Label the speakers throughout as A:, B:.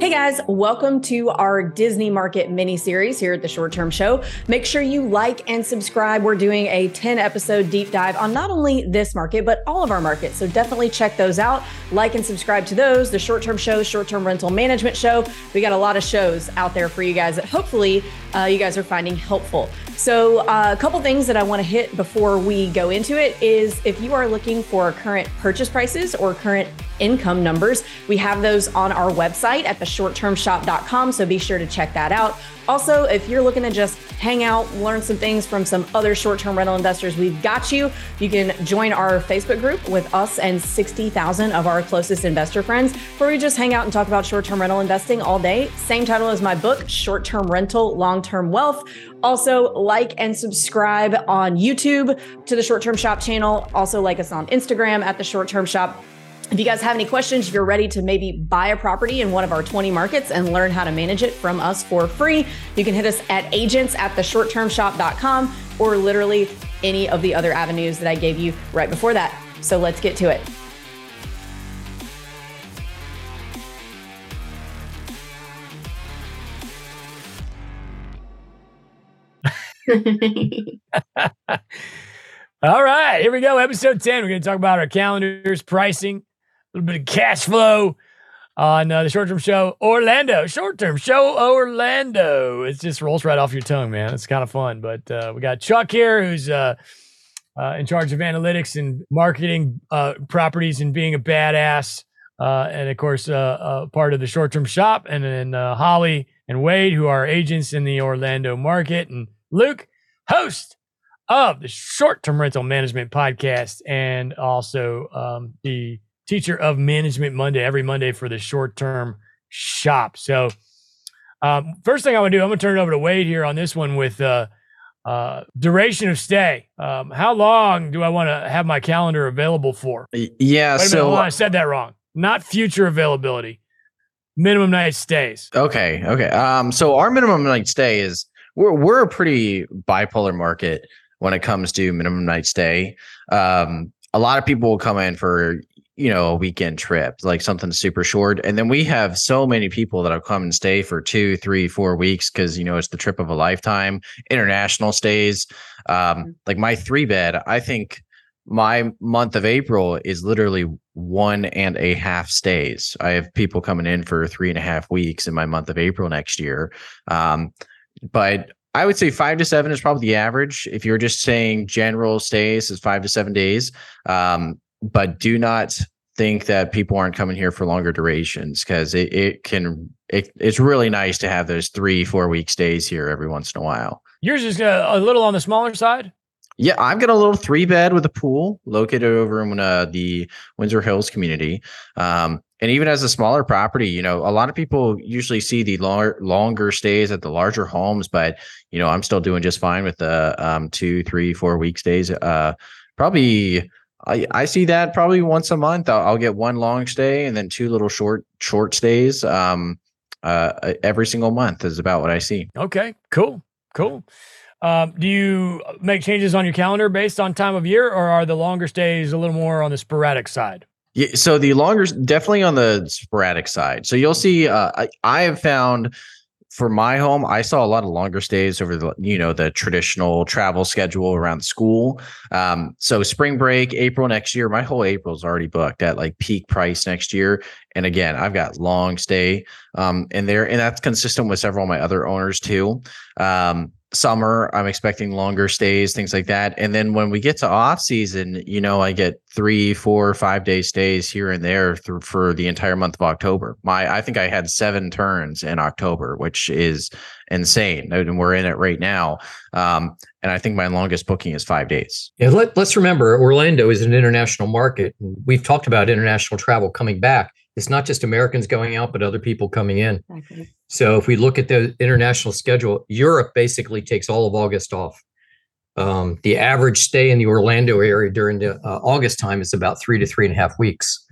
A: Hey guys, welcome to our Disney Market mini series here at the Short Term Show. Make sure you like and subscribe. We're doing a 10 episode deep dive on not only this market, but all of our markets. So definitely check those out. Like and subscribe to those, the Short Term Show, Short Term Rental Management Show. We got a lot of shows out there for you guys that hopefully uh, you guys are finding helpful. So, uh, a couple things that I want to hit before we go into it is if you are looking for current purchase prices or current income numbers, we have those on our website at theshorttermshop.com. So be sure to check that out. Also, if you're looking to just hang out, learn some things from some other short term rental investors, we've got you. You can join our Facebook group with us and 60,000 of our closest investor friends, where we just hang out and talk about short term rental investing all day. Same title as my book, Short Term Rental, Long Term Wealth. Also, like and subscribe on YouTube to the Short Term Shop channel. Also, like us on Instagram at the Short Term Shop. If you guys have any questions, if you're ready to maybe buy a property in one of our 20 markets and learn how to manage it from us for free, you can hit us at agents at the shorttermshop.com or literally any of the other avenues that I gave you right before that. So let's get to it.
B: All right, here we go. Episode 10. We're going to talk about our calendars, pricing, little bit of cash flow on uh, the short term show Orlando. Short term show Orlando. It just rolls right off your tongue, man. It's kind of fun. But uh, we got Chuck here, who's uh, uh in charge of analytics and marketing uh, properties and being a badass. Uh, and of course, part of the short term shop. And then Holly and Wade, who are agents in the Orlando market. And Luke, host of the short term rental management podcast and also um, the teacher of Management Monday every Monday for the short term shop. So, um, first thing I want to do, I'm going to turn it over to Wade here on this one with uh, uh, duration of stay. Um, how long do I want to have my calendar available for?
C: Yeah. so
B: I said that wrong. Not future availability. Minimum night stays.
C: Okay. Okay. Um, so our minimum night stay is we're we're a pretty bipolar market when it comes to minimum night stay. Um, a lot of people will come in for you know, a weekend trip, like something super short. And then we have so many people that have come and stay for two, three, four weeks because, you know, it's the trip of a lifetime, international stays. Um, mm-hmm. like my three bed, I think my month of April is literally one and a half stays. I have people coming in for three and a half weeks in my month of April next year. Um, but I would say five to seven is probably the average. If you're just saying general stays is five to seven days. Um, but do not think that people aren't coming here for longer durations because it, it can it, it's really nice to have those three four week stays here every once in a while.
B: Yours is uh, a little on the smaller side?
C: Yeah i've got a little three bed with a pool located over in uh, the windsor hills community. Um, and even as a smaller property you know a lot of people usually see the long, longer stays at the larger homes but you know i'm still doing just fine with the um, two three four week stays uh, probably I, I see that probably once a month. I'll, I'll, get one long stay and then two little short short stays. Um, uh, every single month is about what I see.
B: Okay, cool, cool. Um, do you make changes on your calendar based on time of year, or are the longer stays a little more on the sporadic side?
C: Yeah, so the longer, definitely on the sporadic side. So you'll see. Uh, I, I have found for my home, I saw a lot of longer stays over the you know the traditional travel schedule around school. Um, so spring break, April next year, my whole April is already booked at like peak price next year. And again, I've got long stay um, in there, and that's consistent with several of my other owners too. Um, summer i'm expecting longer stays things like that. And then when we get to off season you know i get three four five day stays here and there through, for the entire month of october. My i think i had seven turns in october which is insane. And we're in it right now. Um, and i think my longest booking is five days.
D: Yeah let, let's remember orlando is an international market. We've talked about international travel coming back it's not just Americans going out, but other people coming in. Exactly. So if we look at the international schedule, Europe basically takes all of August off. Um, the average stay in the Orlando area during the uh, August time is about three to three and a half weeks.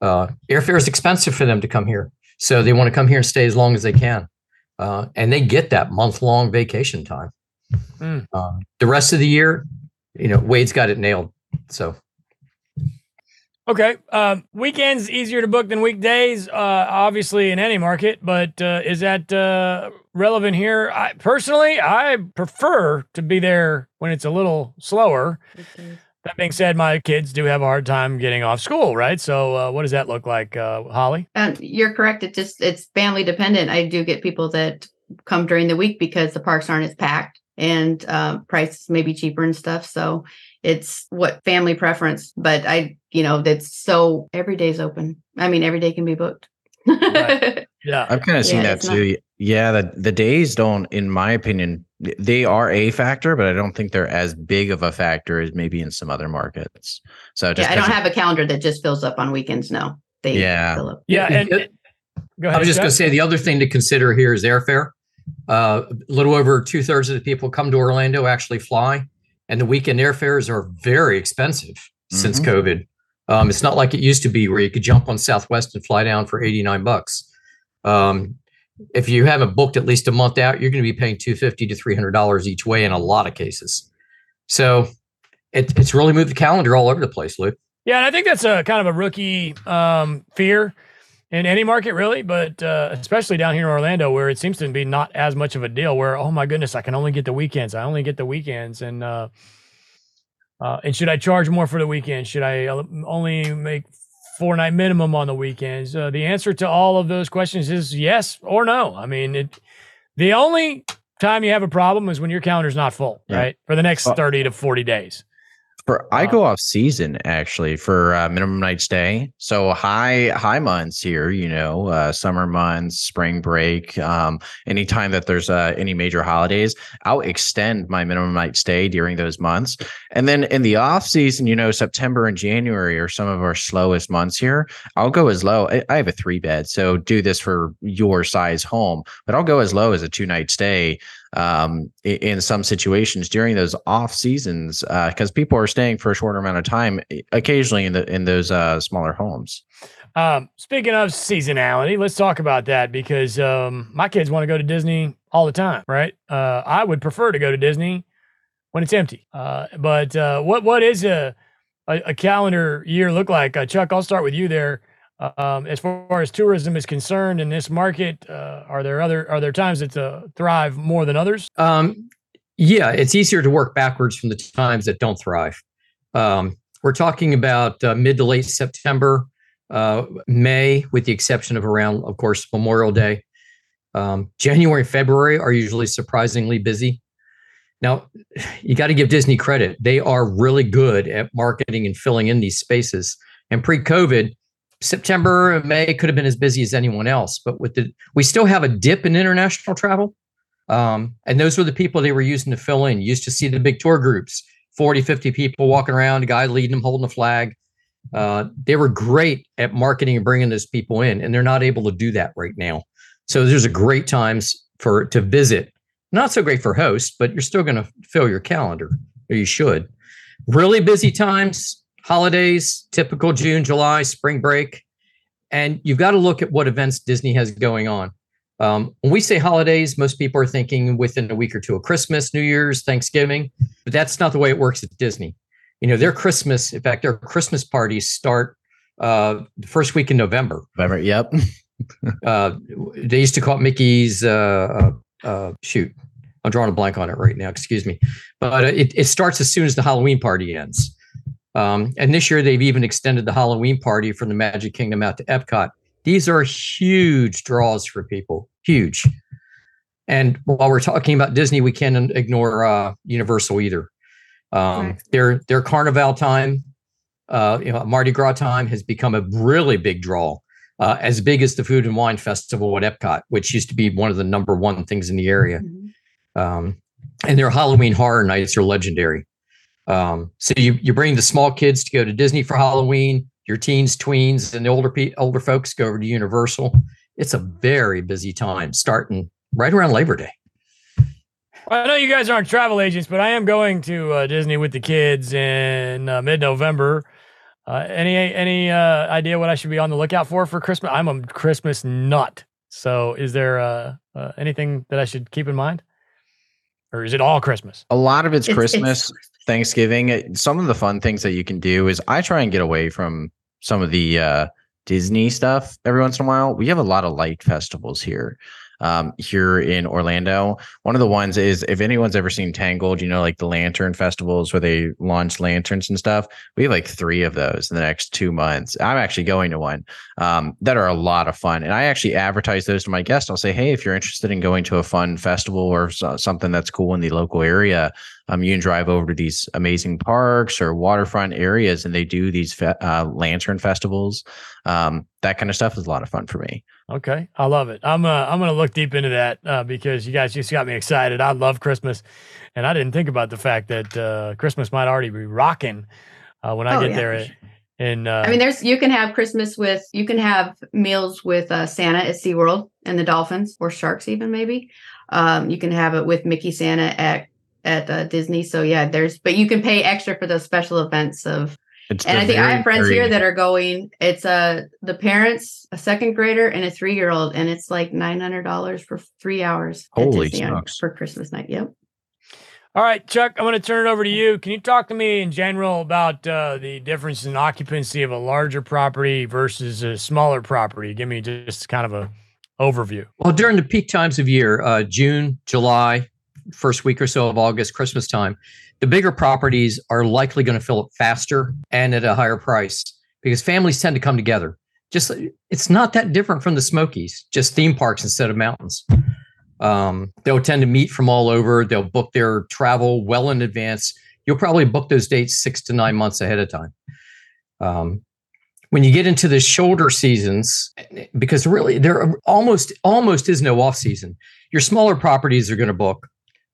D: Uh, airfare is expensive for them to come here, so they want to come here and stay as long as they can, uh, and they get that month long vacation time. Mm. the rest of the year, you know, Wade's got it nailed. So
B: Okay. Um, weekends easier to book than weekdays, uh, obviously in any market, but uh, is that uh, relevant here? I, personally, I prefer to be there when it's a little slower. That being said, my kids do have a hard time getting off school, right? So, uh, what does that look like, uh, Holly?
E: Um, you're correct. It just it's family dependent. I do get people that come during the week because the parks aren't as packed and uh, prices may be cheaper and stuff. So it's what family preference. But I, you know, that's so every day's open. I mean, every day can be booked.
B: Right. Yeah,
C: I've kind of seen
E: Yeah,
C: that
E: it's not-
C: too. Yeah, the the days don't, in my opinion, they are a factor, but I don't think they're as big of a factor as maybe in some other markets. So just
E: yeah, I don't
C: 'cause
E: have a calendar that just fills up on weekends. No, they
C: Yeah.
E: fill up.
B: yeah. And,
D: It-
B: go ahead.
D: I was just going to say the other thing to consider here is airfare. Uh, a little over two thirds of the people come to Orlando actually fly, and the weekend airfares are very expensive since
C: Mhm.
D: COVID. Um, it's not like it used to be where you could jump on Southwest and fly down for eighty nine bucks. Um, if you haven't booked at least a month out, you're going to be paying two fifty to three hundred dollars each way in a lot of cases. So it, it's really moved the calendar all over the place, Luke.
B: Yeah, and I think that's a kind of a rookie um, fear in any market, really, but uh, especially down here in Orlando, where it seems to be not as much of a deal. Where oh my goodness, I can only get the weekends. I only get the weekends, and uh, uh, and should I charge more for the weekend? Should I uh, only make four night minimum on the weekends? Uh, the answer to all of those questions is yes or no. I mean, it, the only time you have a problem is when your calendar's not full,
C: Yeah.
B: right, for the next thirty to forty days.
C: For I go off season actually for uh, minimum night stay. So high high months here, you know, uh, summer months, spring break, um, anytime that there's uh, any major holidays, I'll extend my minimum night stay during those months. And then in the off season, you know, September and January are some of our slowest months here. I'll go as low. I, I have a three bed, so do this for your size home, but I'll go as low as a two night stay um, in some situations during those off seasons because people are staying for a shorter amount of time occasionally in the in those uh, smaller homes.
B: Um, speaking of seasonality, let's talk about that because um, my kids want to go to Disney all the time, right? Uh, I would prefer to go to Disney when it's empty. Uh, but uh, what what is a, a a calendar year look like? Uh, Chuck, I'll start with you there. Um, as far as tourism is concerned in this market, uh, are there other are there times that uh, thrive more than others?
D: Um, yeah, it's easier to work backwards from the times that don't thrive. Um, we're talking about uh, mid to late September, uh, May, with the exception of around, of course, Memorial Day. Um, January, February are usually surprisingly busy. Now, you got to give Disney credit. They are really good at marketing and filling in these spaces. And pre COVID, September and May could have been as busy as anyone else. But with the, we still have a dip in international travel. Um, and those were the people they were using to fill in. You used to see the big tour groups, 40, 50 people walking around, a guy leading them, holding a flag. Uh, they were great at marketing and bringing those people in, and they're not able to do that right now. So there's a great times for to visit. Not so great for hosts, but you're still going to fill your calendar, or you should. Really busy times, holidays, typical June, July, spring break, and you've got to look at what events Disney has going on. Um, when we say holidays, most people are thinking within a week or two of Christmas, New Year's, Thanksgiving, but that's not the way it works at Disney. You know, their Christmas, in fact, their Christmas parties start uh, the first week in November.
C: Remember? Yep.
D: Uh, they used to call it Mickey's. Uh, uh, uh, shoot, I'm drawing a blank on it right now. Excuse me, but uh, it, it starts as soon as the Halloween party ends. Um, and this year they've even extended the Halloween party from the Magic Kingdom out to Epcot. These are huge draws for people, huge. And while we're talking about Disney, we can't ignore uh, Universal either. Um,
E: Right.
D: Their their Carnival time, uh, you know, Mardi Gras time has become a really big draw, uh, as big as the Food and Wine Festival at Epcot, which used to be one of the number one things in the area.
E: Mhm.
D: Um, and their Halloween horror nights are legendary. Um, so you you bring the small kids to go to Disney for Halloween, your teens, tweens, and the older pe- older folks go over to Universal. It's a very busy time, starting right around Labor Day.
B: I know you guys aren't travel agents, but I am going to uh, Disney with the kids in uh, mid-November. Uh, any any uh, idea what I should be on the lookout for for Christmas? I'm a Christmas nut. So, is there uh, uh, anything that I should keep in mind, or is it all Christmas?
C: A lot of it's,
E: It's- it's-
C: Christmas, Thanksgiving. Some of the fun things that you can do is I try and get away from some of the uh, Disney stuff every once in a while. We have a lot of light festivals here um, here in Orlando. One of the ones is if anyone's ever seen Tangled, you know, like the lantern festivals where they launch lanterns and stuff. We have like three of those in the next two months. I'm actually going to one um, that are a lot of fun. And I actually advertise those to my guests. I'll say, hey, if you're interested in going to a fun festival or something that's cool in the local area, um, you can drive over to these amazing parks or waterfront areas and they do these fe- uh, lantern festivals. Um, that kind of stuff is a lot of fun for me.
B: Okay, I love it. I'm uh, I'm gonna look deep into that uh, because you guys just got me excited. I love Christmas, and I didn't think about the fact that uh, Christmas might already be rocking uh, when I oh, get yeah, there. Sure. And
E: uh, I mean, there's you can have Christmas with you can have meals with uh, Santa at SeaWorld and the dolphins or sharks even maybe. Um, you can have it with Mickey Santa at at Disney. So yeah, there's but you can pay extra for those special events of it's and I think I have friends very... here that are going. It's a uh, the parents, a second grader, and a three year old, and it's like nine hundred dollars for three hours.
C: Holy smokes!
E: For Christmas night. Yep.
B: All right, Chuck, I'm going to turn it over to you. Can you talk to me in general about uh, the difference in occupancy of a larger property versus a smaller property? Give me just kind of a overview.
D: Well, during the peak times of year, uh, June, July, first week or so of August, Christmas time, the bigger properties are likely going to fill up faster and at a higher price because families tend to come together. Just it's not that different from the Smokies, just theme parks instead of mountains. Um, they'll tend to meet from all over. They'll book their travel well in advance. You'll probably book those dates six to nine months ahead of time. Um, when you get into the shoulder seasons, because really there almost almost is no off season. Your smaller properties are going to book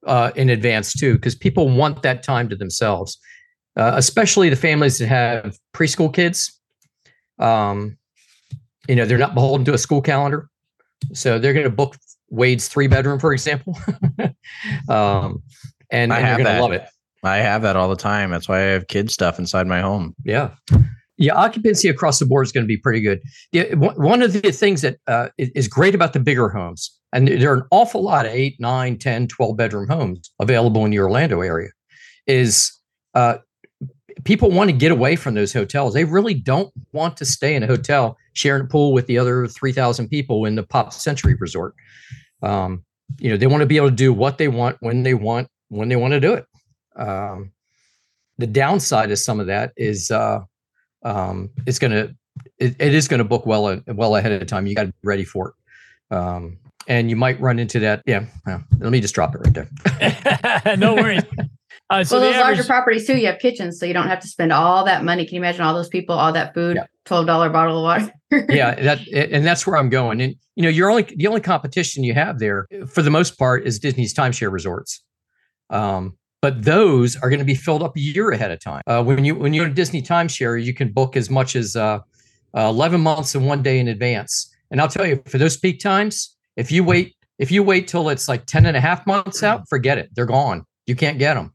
D: uh, in advance too, because people want that time to themselves, uh, especially the families that have preschool kids. Um, you know, they're not beholden to a school calendar, so they're going to book Wade's three bedroom, for example, um, and, and they're going to love it.
C: I have that all the time. That's why I have kid stuff inside my home.
D: Yeah. Yeah, occupancy across the board is going to be pretty good. Yeah, one of the things that uh, is great about the bigger homes, and there are an awful lot of 8, 9, 10, 12 bedroom homes available in the Orlando area, is uh, people want to get away from those hotels. They really don't want to stay in a hotel sharing a pool with the other 3,000 people in the Pop Century Resort. Um, you know, they want to be able to do what they want when they want, when they want to do it. Um, the downside of some of that is uh, um, it's going to it, it is going to book well well ahead of time. You got to be ready for it. Um, and you might run into that. Yeah, well, let me just drop it right
B: there. no worries.
E: Uh, so well, those average... larger properties too, you have kitchens, so you don't have to spend all that money. Can you imagine all those people, all that food, twelve dollar bottle of water?
D: yeah, that and that's where I'm going. And you know, you're only the only competition you have there, for the most part, is Disney's timeshare resorts. Um, but those are going to be filled up a year ahead of time. Uh, when you when you're a Disney timeshare, you can book as much as uh, uh, 11 months and one day in advance. And I'll tell you, for those peak times, if you wait if you wait till it's like 10 and a half months out, forget it. They're gone. You can't get them.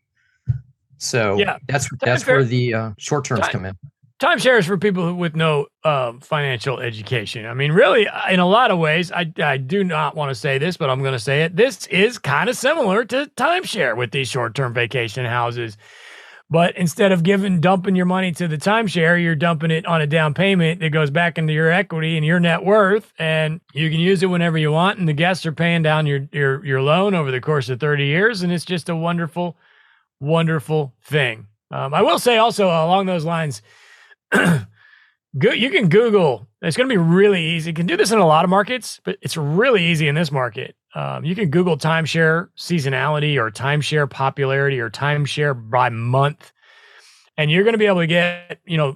D: So yeah, that's that's where the uh, short terms come in
B: timeshare is for people with no uh, financial education. I mean, really, in a lot of ways, I, I do not want to say this, but I'm going to say it. This is kind of similar to timeshare with these short term vacation houses. But instead of giving dumping your money to the timeshare, you're dumping it on a down payment that goes back into your equity and your net worth, and you can use it whenever you want. And the guests are paying down your your your loan over the course of 30 years, and it's just a wonderful, wonderful thing. Um, I will say also along those lines you can Google. It's going to be really easy. You can do this in a lot of markets, but it's really easy in this market. Um, you can Google timeshare seasonality or timeshare popularity or timeshare by month, and you're going to be able to get you know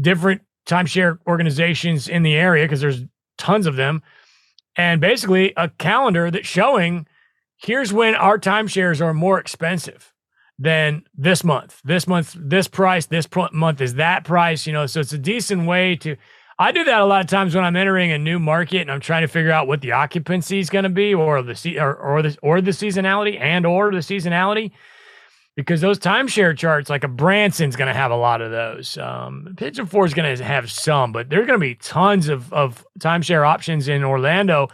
B: different timeshare organizations in the area because there's tons of them, and basically a calendar that's showing here's when our timeshares are more expensive than this month. This month, this price, this month is that price, you know. So it's a decent way to. I do that a lot of times when I'm entering a new market and I'm trying to figure out what the occupancy is going to be, or the or, or the or the seasonality and or the seasonality, because those timeshare charts, like a Branson's going to have a lot of those. Um, Pigeon Forge is going to have some, but there are going to be tons of of timeshare options in Orlando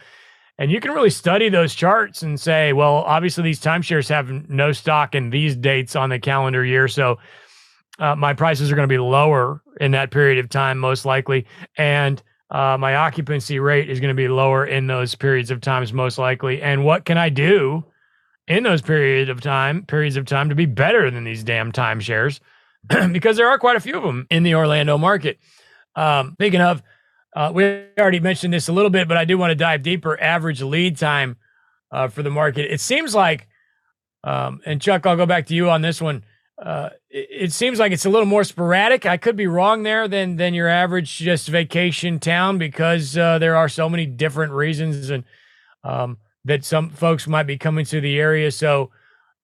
B: and you can really study those charts and say, well, obviously these timeshares have no stock in these dates on the calendar year. So uh, my prices are going to be lower in that period of time, most likely, and uh, my occupancy rate is going to be lower in those periods of times, most likely. And what can I do in those periods of time, periods of time, to be better than these damn timeshares? because there are quite a few of them in the Orlando market. Um, speaking of, uh, we already mentioned this a little bit, but I do want to dive deeper. Average lead time uh, for the market. It seems like, um, and Chuck, I'll go back to you on this one. Uh, it, seems like it's a little more sporadic. I could be wrong there than than your average just vacation town because uh, there are so many different reasons and um, that some folks might be coming to the area. So,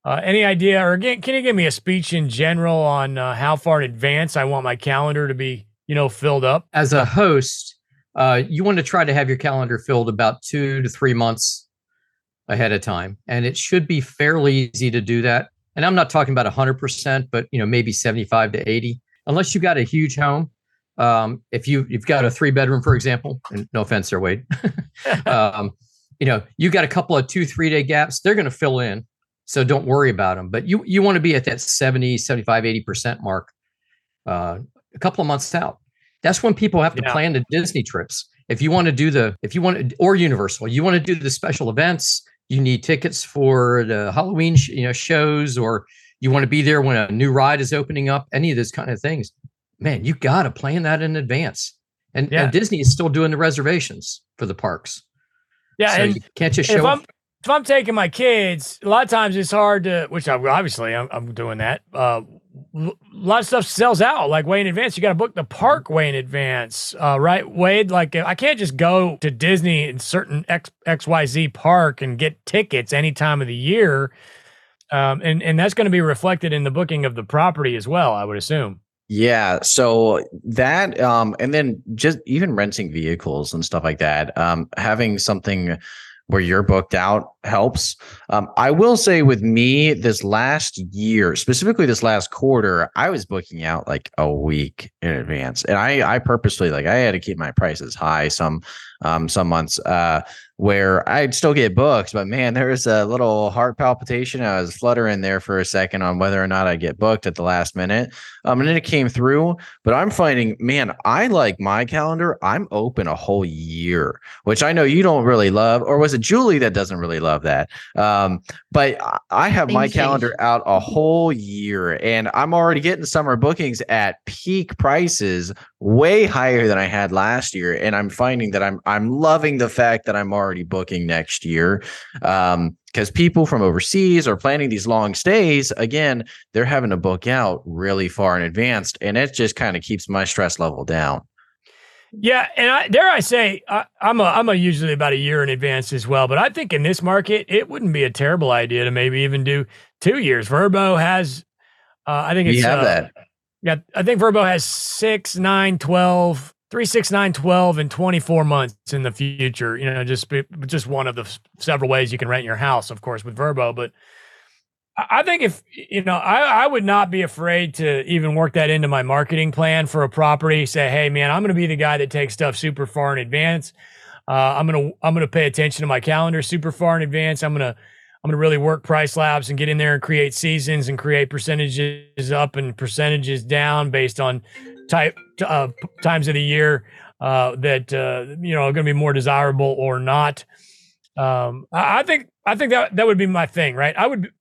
B: uh, any idea, or again, can you give me a speech in general on uh, how far in advance I want my calendar to be, you know, filled up?
D: As a host, uh, you want to try to have your calendar filled about two to three months ahead of time, and it should be fairly easy to do that and I'm not talking about 100%, but you know maybe 75 to 80. Unless you've got a huge home, um, if you you've got a three bedroom, for example, and no offense there, Wade, um, you know you got a couple of two three day gaps, they're going to fill in, so don't worry about them. But you you want to be at that 70, 75, 80 percent mark, uh, a couple of months out. That's when people have to yeah. plan the Disney trips. If you want to do the, if you want to, or Universal, you want to do the special events, you need tickets for the Halloween sh- you know shows or you want to be there when a new ride is opening up, any of those kind of things, man, you got to plan that in advance. And, yeah. and, Disney is still doing the reservations for the parks.
B: Yeah,
D: so and you can't just show
B: if I'm, if I'm taking my kids, a lot of times it's hard to, which I, obviously I'm, I'm doing that. Uh, a lot of stuff sells out like way in advance. You got to book the park way in advance, uh, right? Wade, like I can't just go to Disney in certain X XYZ park and get tickets any time of the year. Um, and, and that's going to be reflected in the booking of the property as well, I would assume.
C: Yeah. So that, um, and then just even renting vehicles and stuff like that, um, having something where you're booked out helps. Um, I will say with me this last year, specifically this last quarter, I was booking out like a week in advance, and I I purposely like I had to keep my prices high some um, some months. Uh, where I'd still get booked, but man, there was a little heart palpitation. I was fluttering there for a second on whether or not I get booked at the last minute. Um, and then it came through. But I'm finding, man, I like my calendar. I'm open a whole year, which I know you don't really love, or was it Julie that doesn't really love that? Um, but I have my calendar out a whole year, and I'm already getting summer bookings at peak prices, way higher than I had last year. And I'm finding that I'm I'm loving the fact that I'm already booking next year. Um, because people from overseas are planning these long stays again they're having to book out really far in advance and it just kind of keeps my stress level down
B: yeah, and I, dare I say, I, am a I'm a usually about a year in advance as well. But I think in this market, it wouldn't be a terrible idea to maybe even do two years. Vrbo has, uh, I think it's
C: we have
B: uh,
C: that.
B: Yeah, I think Vrbo has six, nine, 12, three, six, nine, 12, and 24 months in the future. You know, just just one of the several ways you can rent your house, of course, with Vrbo. But I think if you know, I, I would not be afraid to even work that into my marketing plan for a property. Say, hey, man, I'm going to be the guy that takes stuff super far in advance. Uh, I'm gonna I'm gonna pay attention to my calendar super far in advance. I'm gonna I'm gonna really work price labs and get in there and create seasons and create percentages up and percentages down based on type uh, times of the year uh, that uh, you know are going to be more desirable or not. Um, I, I, think I think that that would be my thing, right? I would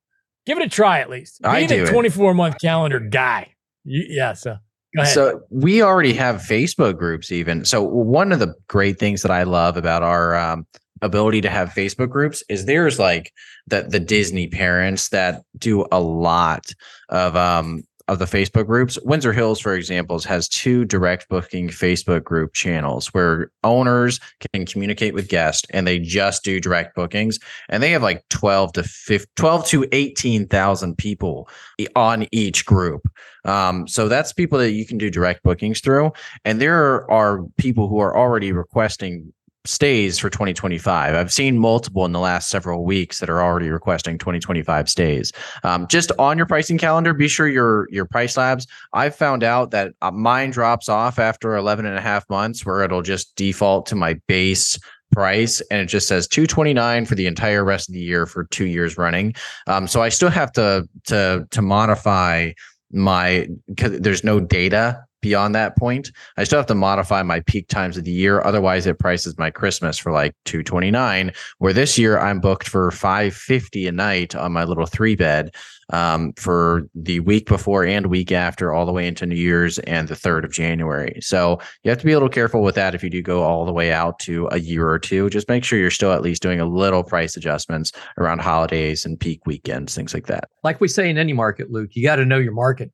B: give it a try at least. Being a 24 month calendar guy. yeah. So.
C: So we already have Facebook groups even. So one of the great things that I love about our um, ability to have Facebook groups is there's like the the Disney parents that do a lot of um of the Facebook groups. Windsor Hills, for example, has two direct booking Facebook group channels where owners can communicate with guests and they just do direct bookings. And they have like 12 to 15, 12 to 18,000 people on each group. Um, so that's people that you can do direct bookings through. And there are people who are already requesting stays for 2025. I've seen multiple in the last several weeks that are already requesting 2025 stays. Um, just on your pricing calendar, be sure your your price labs. I've found out that uh, mine drops off after 11 and a half months where it'll just default to my base price and it just says 229 for the entire rest of the year for two years running um, so i still have to to to modify my because there's no data beyond that point. I still have to modify my peak times of the year. Otherwise, it prices my Christmas for like 229. Where this year I'm booked for 550 a night on my little three bed um, for the week before and week after, all the way into New Year's and the 3rd of January. So you have to be a little careful with that if you do go all the way out to a year or two. Just make sure you're still at least doing a little price adjustments around holidays and peak weekends, things like that.
D: Like we say in any market, Luke, you got to know your market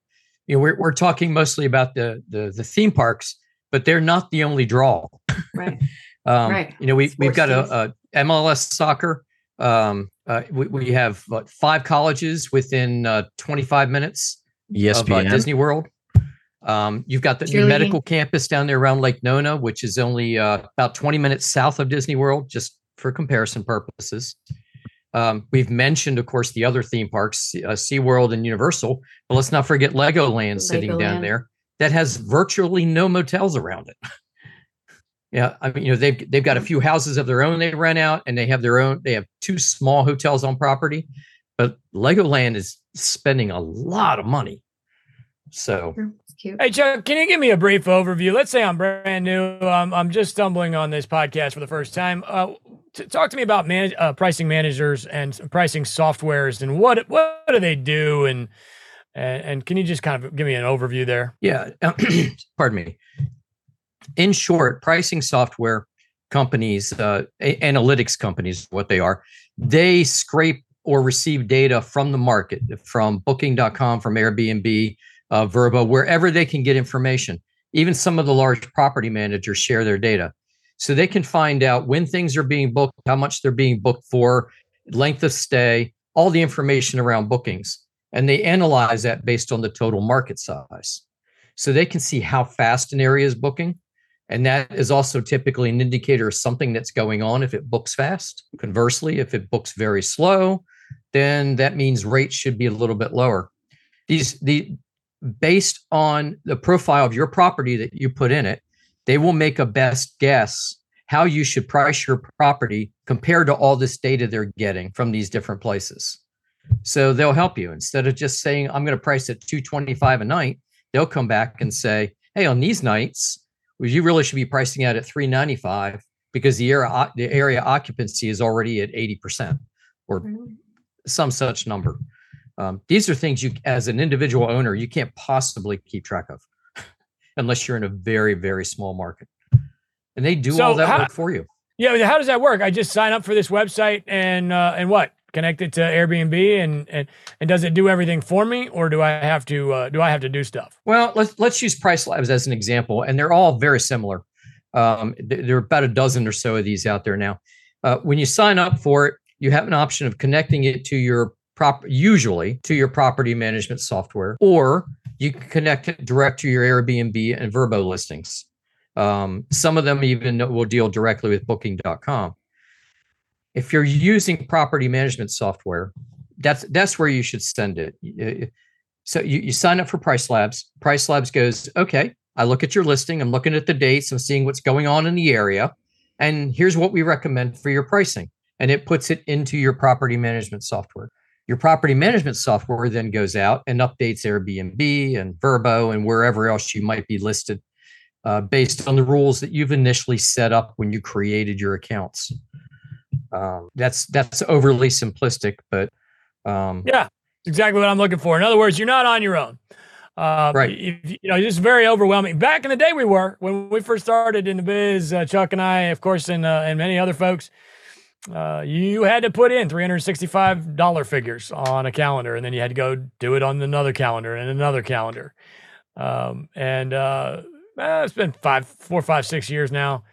D: you know, we're we're talking mostly about the the, the theme parks, but they're not the only draw.
E: Right.
D: um, right. You know, we we've got a, a, MLS soccer. Um, uh, we, we have what, five colleges within uh, 25 minutes
C: ESPN.
D: of uh, Disney World. Um, you've got the new medical campus down there around Lake Nona, which is only uh, about 20 minutes south of Disney World, just for comparison purposes. Um, we've mentioned, of course, the other theme parks, uh, SeaWorld and Universal, but let's not forget Legoland sitting down there that has virtually no motels around it. yeah, I mean, you know, they've they've got a few houses of their own they rent out, and they have their own. They have two small hotels on property, but Legoland is spending a lot of money. So.
B: Hey, Chuck, can you give me a brief overview? Let's say I'm brand new. I'm, I'm just stumbling on this podcast for the first time. Uh, talk to me about uh, pricing managers and pricing softwares and what what do they do and and, and can you just kind of give me an overview there?
D: Yeah, pardon me. In short, pricing software companies, uh, analytics companies, what they are, they scrape or receive data from the market, from Booking.com, from Airbnb, uh, Vrbo, wherever they can get information. Even some of the large property managers share their data. So they can find out when things are being booked, how much they're being booked for, length of stay, all the information around bookings. And they analyze that based on the total market size. So they can see how fast an area is booking. And that is also typically an indicator of something that's going on if it books fast. Conversely, if it books very slow, then that means rates should be a little bit lower. These the based on the profile of your property that you put in it, they will make a best guess how you should price your property compared to all this data they're getting from these different places. So they'll help you instead of just saying, I'm going to price at 225 a night, they'll come back and say, Hey, on these nights, well, you really should be pricing out at 395 because the area, the area occupancy is already at 80% or some such number. Um, these are things you, as an individual owner, you can't possibly keep track of unless you're in a very, very small market. And they do so all that how, work for you.
B: Yeah, how does that work? I just sign up for this website and uh, and what? Connect it to Airbnb and and and does it do everything for me, or do I have to uh, do I have to do stuff?
D: Well, let's let's use Price Labs as an example, and they're all very similar. Um, there are about a dozen or so of these out there now. Uh, when you sign up for it, you have an option of connecting it to your prop usually to your property management software, or you can connect it direct to your Airbnb and Vrbo listings. Um, some of them even will deal directly with Booking.com. If you're using property management software, that's that's where you should send it. So you, you sign up for Price Labs. Price Labs goes, okay, I look at your listing, I'm looking at the dates, I'm seeing what's going on in the area, and here's what we recommend for your pricing. And it puts it into your property management software. Your property management software then goes out and updates Airbnb and Vrbo and wherever else you might be listed uh, based on the rules that you've initially set up when you created your accounts. Um, that's that's overly simplistic, but um,
B: yeah, exactly what I'm looking for. In other words, you're not on your own. Uh, right. If, you know, it's very overwhelming. Back in the day, we were when we first started in the biz. Uh, Chuck and I, of course, and uh, and many other folks uh, you had to put in $365 figures on a calendar and then you had to go do it on another calendar and another calendar. Um, and uh, eh, it's been five, four, five, six years now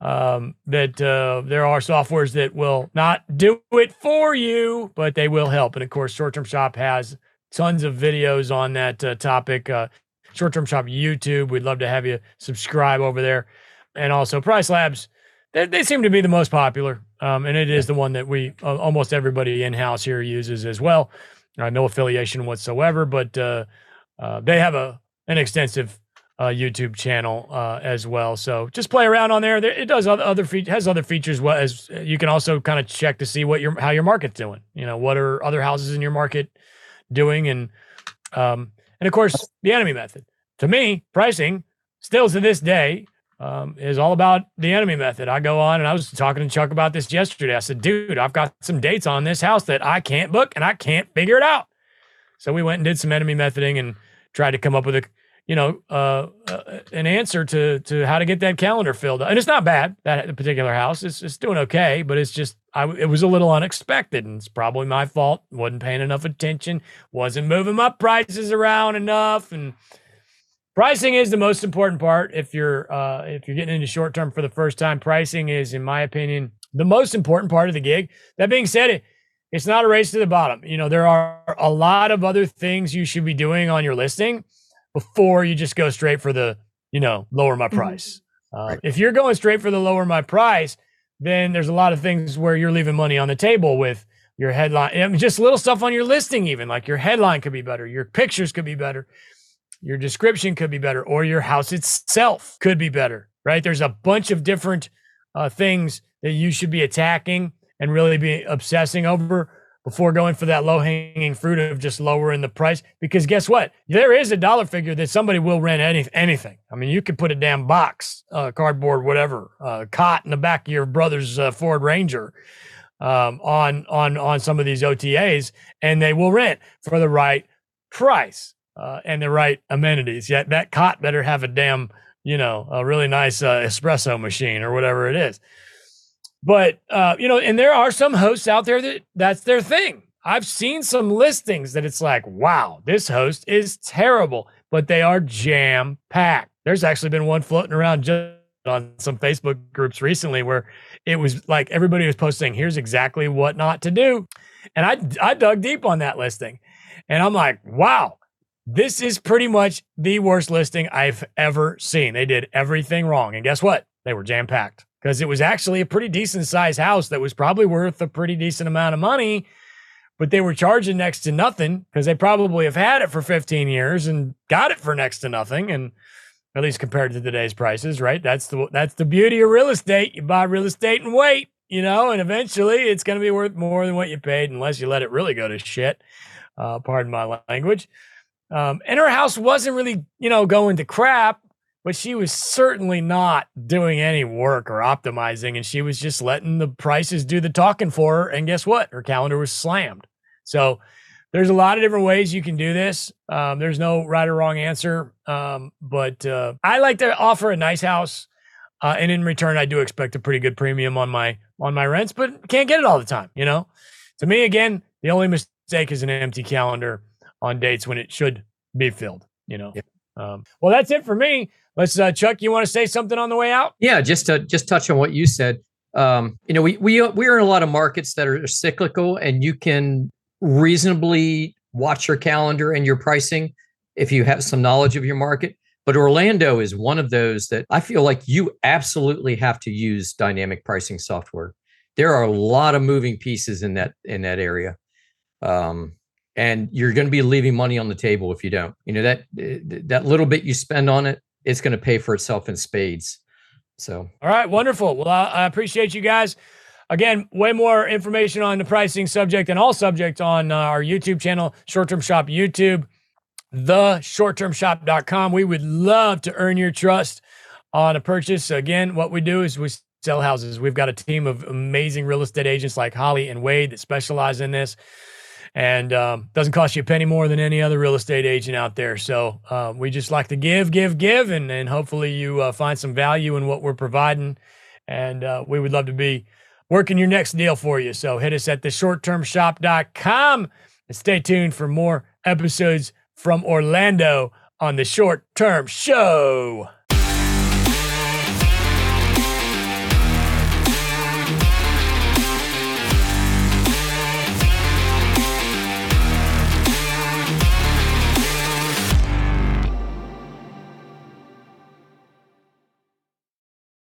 B: um, that uh, there are softwares that will not do it for you, but they will help. And of course, Short Term Shop has tons of videos on that uh, topic. Uh, Short Term Shop YouTube, we'd love to have you subscribe over there. And also Price Labs, they, they seem to be the most popular. Um, and it is the one that we uh, almost everybody in house here uses as well. Uh, no affiliation whatsoever, but uh, uh they have a an extensive uh, YouTube channel uh, as well. So just play around on there. It does other, other fe- has other features. What as you can also kind of check to see what your how your market's doing. You know, what are other houses in your market doing, and um, And of course, the enemy method. To me, pricing still to this day um, is all about the enemy method. I go on and I was talking to Chuck about this yesterday. I said, dude, I've got some dates on this house that I can't book and I can't figure it out. So we went and did some enemy methoding and tried to come up with a, you know, uh, uh, an answer to to how to get that calendar filled. And it's not bad that particular house. It's it's doing okay, but it's just I it was a little unexpected, and it's probably my fault. wasn't paying enough attention. wasn't moving my prices around enough, and pricing is the most important part. If you're uh, if you're getting into short term for the first time, pricing is, in my opinion, the most important part of the gig. That being said, it it's not a race to the bottom. You know, there are a lot of other things you should be doing on your listing before you just go straight for the, you know, lower my mm-hmm. price. Mm-hmm. Uh, right. If you're going straight for the lower my price, then there's a lot of things where you're leaving money on the table with your headline. I mean, just little stuff on your listing, even like your headline could be better, your pictures could be better, your description could be better, or your house itself could be better, right? There's a bunch of different uh, things that you should be attacking and really be obsessing over before going for that low hanging fruit of just lowering the price. Because guess what? There is a dollar figure that somebody will rent any, anything. I mean, you could put a damn box, uh, cardboard, whatever, uh, cot in the back of your brother's uh, Ford Ranger um, on on on some of these OTAs, and they will rent for the right price uh, and the right amenities. Yet that cot better have a damn, you know, a really nice uh, espresso machine or whatever it is. But uh, you know, and there are some hosts out there that that's their thing. I've seen some listings that it's like, wow, this host is terrible, but they are jam packed. There's actually been one floating around just on some Facebook groups recently where it was like everybody was posting, here's exactly what not to do. And I I dug deep on that listing. And I'm like, wow, this is pretty much the worst listing I've ever seen. They did everything wrong. And guess what? They were jam packed because it was actually a pretty decent sized house that was probably worth a pretty decent amount of money, but they were charging next to nothing because they probably have had it for 15 years and got it for next to nothing. And at least compared to today's prices, right? That's the that's the beauty of real estate. You buy real estate and wait, you know, and eventually it's going to be worth more than what you paid, unless you let it really go to shit. Uh, pardon my language. Um, and her house wasn't really, you know, going to crap, but she was certainly not doing any work or optimizing. And she was just letting the prices do the talking for her. And guess what? Her calendar was slammed. So there's a lot of different ways you can do this. Um, there's no right or wrong answer. Um, but uh, I like to offer a nice house. Uh, and in return, I do expect a pretty good premium on my on my rents, but can't get it all the time. You know, to me, again, the only mistake is an empty calendar on dates when it should be filled. You know. Um, well, that's it for me. Let's, uh, Chuck. You want to say something on the way out?
D: Yeah, just to just touch on what you said. Um, you know, we we we are in a lot of markets that are cyclical, and you can reasonably watch your calendar and your pricing if you have some knowledge of your market. But Orlando is one of those that I feel like you absolutely have to use dynamic pricing software. There are a lot of moving pieces in that in that area. Um, and you're going to be leaving money on the table if you don't. You know that that little bit you spend on it it's going to pay for itself in spades. So,
B: all right, wonderful. Well, I, appreciate you guys. Again, way more information on the pricing subject and all subjects on uh, our YouTube channel, Short Term Shop YouTube, the shorttermshop.com. We would love to earn your trust on a purchase. Again, what we do is we sell houses. We've got a team of amazing real estate agents like Holly and Wade that specialize in this and um, doesn't cost you a penny more than any other real estate agent out there. So uh, we just like to give, give, give, and and hopefully you uh, find some value in what we're providing. And uh, we would love to be working your next deal for you. So hit us at the shorttermshop.com and stay tuned for more episodes from Orlando on the Short Term Show.